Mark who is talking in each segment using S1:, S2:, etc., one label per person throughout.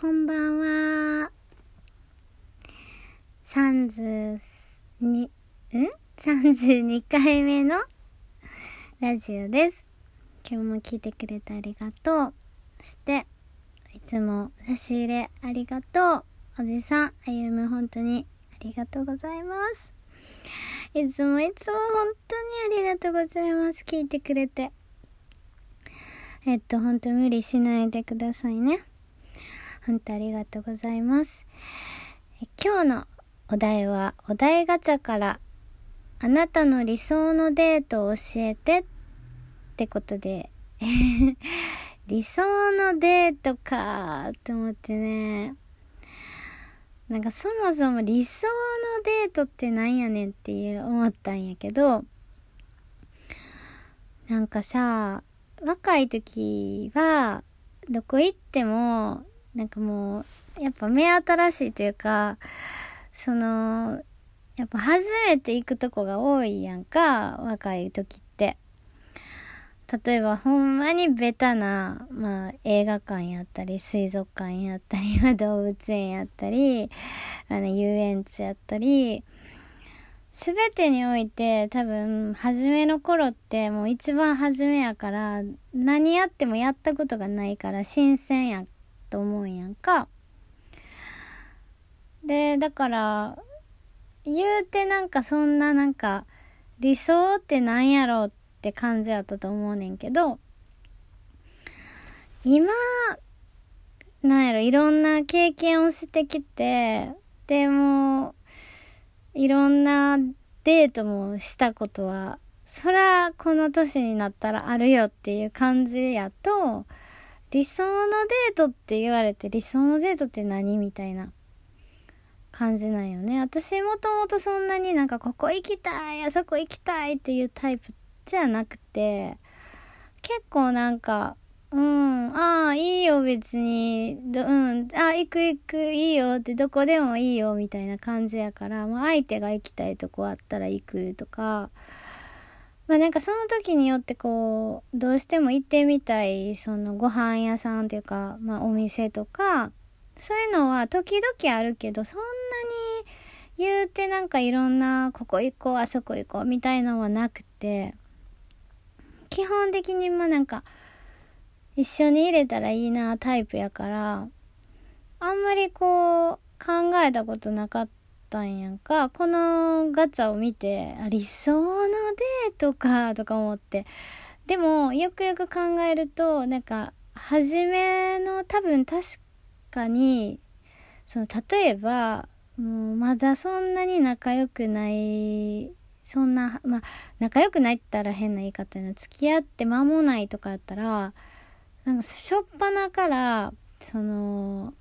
S1: こんばんは。32、ん ?32 回目のラジオです。今日も聞いてくれてありがとう。そして、いつも差し入れありがとう。おじさん、歩む本当にありがとうございます。いつもいつも本当にありがとうございます。聞いてくれて。えっと、本当無理しないでくださいね。本当ありがとうございます。今日のお題は、お題ガチャから、あなたの理想のデートを教えてってことで、理想のデートかと思ってね。なんかそもそも理想のデートってなんやねんっていう思ったんやけど、なんかさ、若い時は、どこ行っても、なんかもう、やっぱ目新しいというか、その、やっぱ初めて行くとこが多いやんか、若い時って。例えばほんまにベタな、まあ映画館やったり、水族館やったり、ま あ動物園やったり、あの遊園地やったり、すべてにおいて多分初めの頃ってもう一番初めやから何やってもやったことがないから新鮮やと思うやんか。で、だから言うてなんかそんななんか理想ってなんやろうって感じやったと思うねんけど今なんやろいろんな経験をしてきてでもいろんなデートもしたことはそらこの年になったらあるよっていう感じやと理想のデートって言われて理想のデートって何？みたいな。感じなんよね。私もともとそんなになんかここ行きたいあそこ行きたいっていうタイプじゃなくて結構なんかうんああいいよ別にどうんあ行く行くいいよってどこでもいいよみたいな感じやから、まあ、相手が行きたいとこあったら行くとかまあなんかその時によってこうどうしても行ってみたいそのご飯屋さんっていうか、まあ、お店とかそういうのは時々あるけどそんなに言うてなんかいろんなここ行こうあそこ行こうみたいのはなくて基本的にまあなんか一緒に入れたらいいなタイプやからあんまりこう考えたことなかった。たんやんか。このガチャを見てあ理想のデートかとか思って。でもよくよく考えるとなんか初めの多分確かにその例えばもうまだそんなに仲良くないそんなまあ仲良くないって言ったら変な言い方やな。付き合って間もないとかやったらなんかしょっぱなからその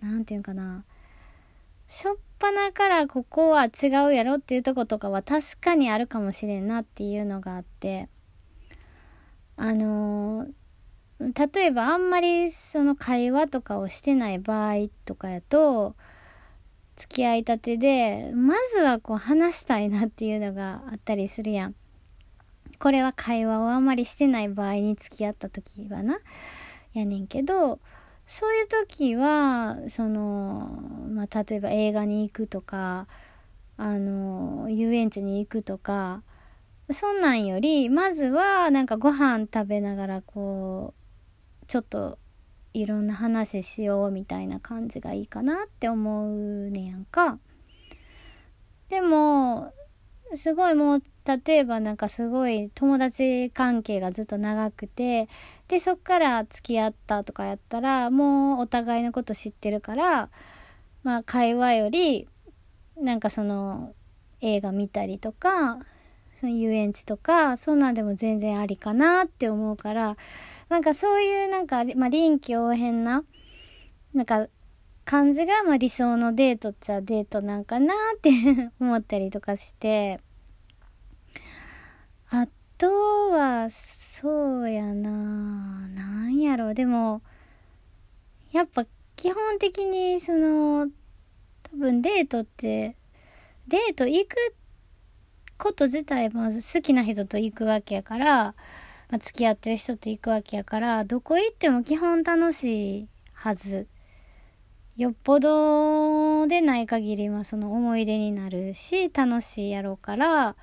S1: なんていうんかな。しょっぱなからここは違うやろっていうとことかは確かにあるかもしれんなっていうのがあってあの例えばあんまりその会話とかをしてない場合とかやと付き合いたてでまずはこう話したいなっていうのがあったりするやん。これは会話をあんまりしてない場合に付き合った時はなやねんけどそういう時はその、まあ、例えば映画に行くとかあの遊園地に行くとかそんなんよりまずはなんかご飯食べながらこうちょっといろんな話しようみたいな感じがいいかなって思うねやんか。でもすごいもう例えばなんかすごい友達関係がずっと長くてでそっから付き合ったとかやったらもうお互いのこと知ってるからまあ会話よりなんかその映画見たりとかその遊園地とかそんなんでも全然ありかなって思うからなんかそういうなんか、まあ、臨機応変ななんか感じがまあ理想のデートっちゃデートなんかなって 思ったりとかして。あとはそうやな。なんやろ。でもやっぱ基本的にその多分デートってデート行くこと自体も好きな人と行くわけやから、まあ、付き合ってる人と行くわけやからどこ行っても基本楽しいはず。よっぽどでない限りはその思い出になるし楽しいやろうから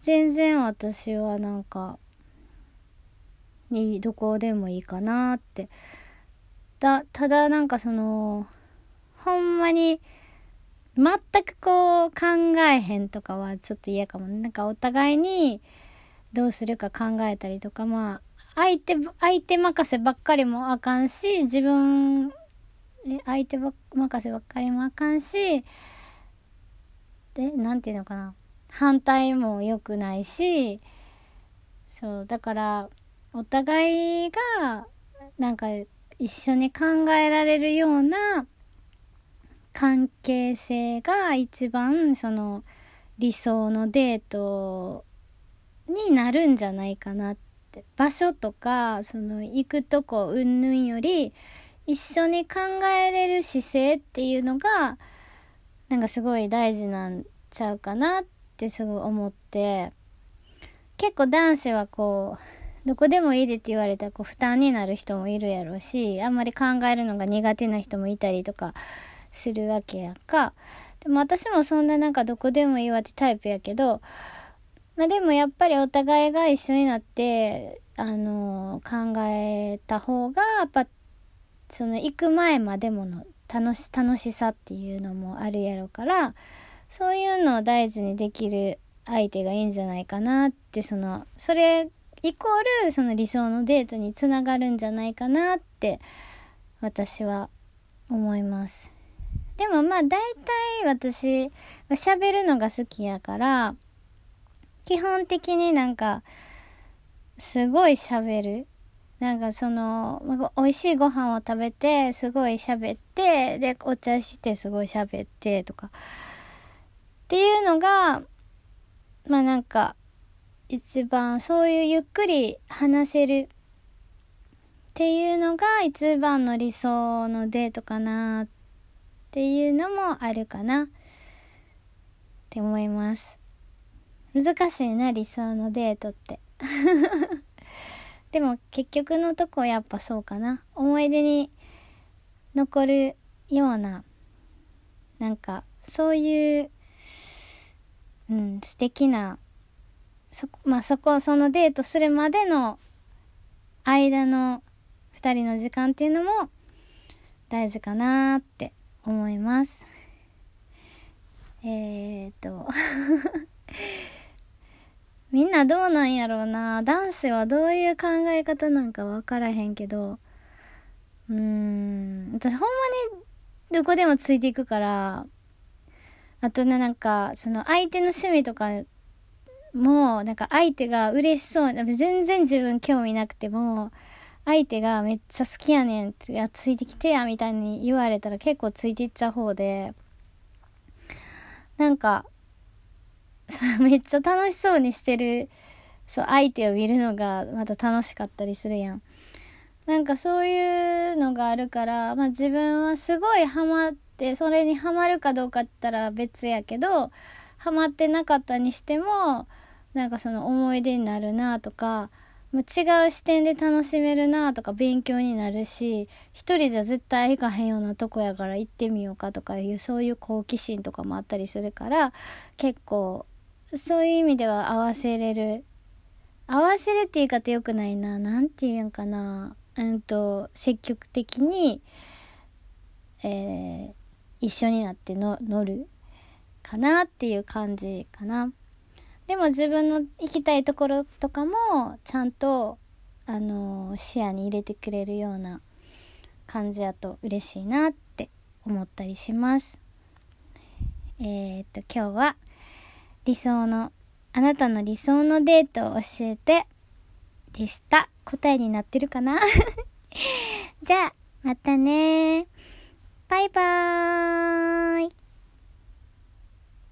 S1: 全然私はなんかいいどこでもいいかなって。だただなんかそのほんまに全くこう考えへんとかはちょっと嫌かもね。なんかお互いにどうするか考えたりとかまあ相手相手任せばっかりもあかんし自分相手ば任せばっかりもあかんしで何て言うのかな。反対も良くないしそうだからお互いがなんか一緒に考えられるような関係性が一番その理想のデートになるんじゃないかなって。場所とかその行くとこ云々より一緒に考えれる姿勢っていうのがなんかすごい大事なんちゃうかなってってすごい思って結構男子はこうどこでもいいでって言われたらこう負担になる人もいるやろうしあんまり考えるのが苦手な人もいたりとかするわけやんか。でも私もそんななんかどこでもいいわってタイプやけどまあでもやっぱりお互いが一緒になってあの考えた方がやっぱその行く前までもの楽し楽しさっていうのもあるやろうからそういうのを大事にできる相手がいいんじゃないかなってそのそれイコールその理想のデートにつながるんじゃないかなって私は思います。でもまあ大体私喋るのが好きやから基本的になんかすごい喋るなんかその、美味しいご飯を食べて、すごい喋って、で、お茶してすごい喋ってとか。っていうのが、まあなんか、一番そういうゆっくり話せるっていうのが一番の理想のデートかなっていうのもあるかなって思います。難しいな、理想のデートって。でも結局のとこやっぱそうかな思い出に残るようななんかそういううん素敵なそまあそこそのデートするまでの間の2人の時間っていうのも大事かなって思います。えー、っ とみんなどうなんやろうな。男子はどういう考え方なんか分からへんけどうーん私ほんまにどこでもついていくからあとねなんかその相手の趣味とかもなんか相手が嬉しそう全然自分興味なくても相手がめっちゃ好きやねんってやついてきてやみたいに言われたら結構ついていっちゃう方でなんかめっちゃ楽しそうにしてるそう相手を見るのがまた楽しかったりするやん。なんかそういうのがあるから、まあ、自分はすごいハマってでそれにハマるかどうかって言ったら別やけどハマってなかったにしてもなんかその思い出になるなとか違う視点で楽しめるなとか勉強になるし一人じゃ絶対行かへんようなとこやから行ってみようかとかいうそういう好奇心とかもあったりするから結構そういう意味では合わせれる合わせるって言い方よくないな。何て言うんかな。うんと積極的に、えー、一緒になっての乗るかなっていう感じかな。でも自分の行きたいところとかもちゃんとあの視野に入れてくれるような感じやと嬉しいなって思ったりします。えー、っと今日は理想のあなたの理想のデートを教えてでした。答えになってるかな？じゃあまたねバイバーイ。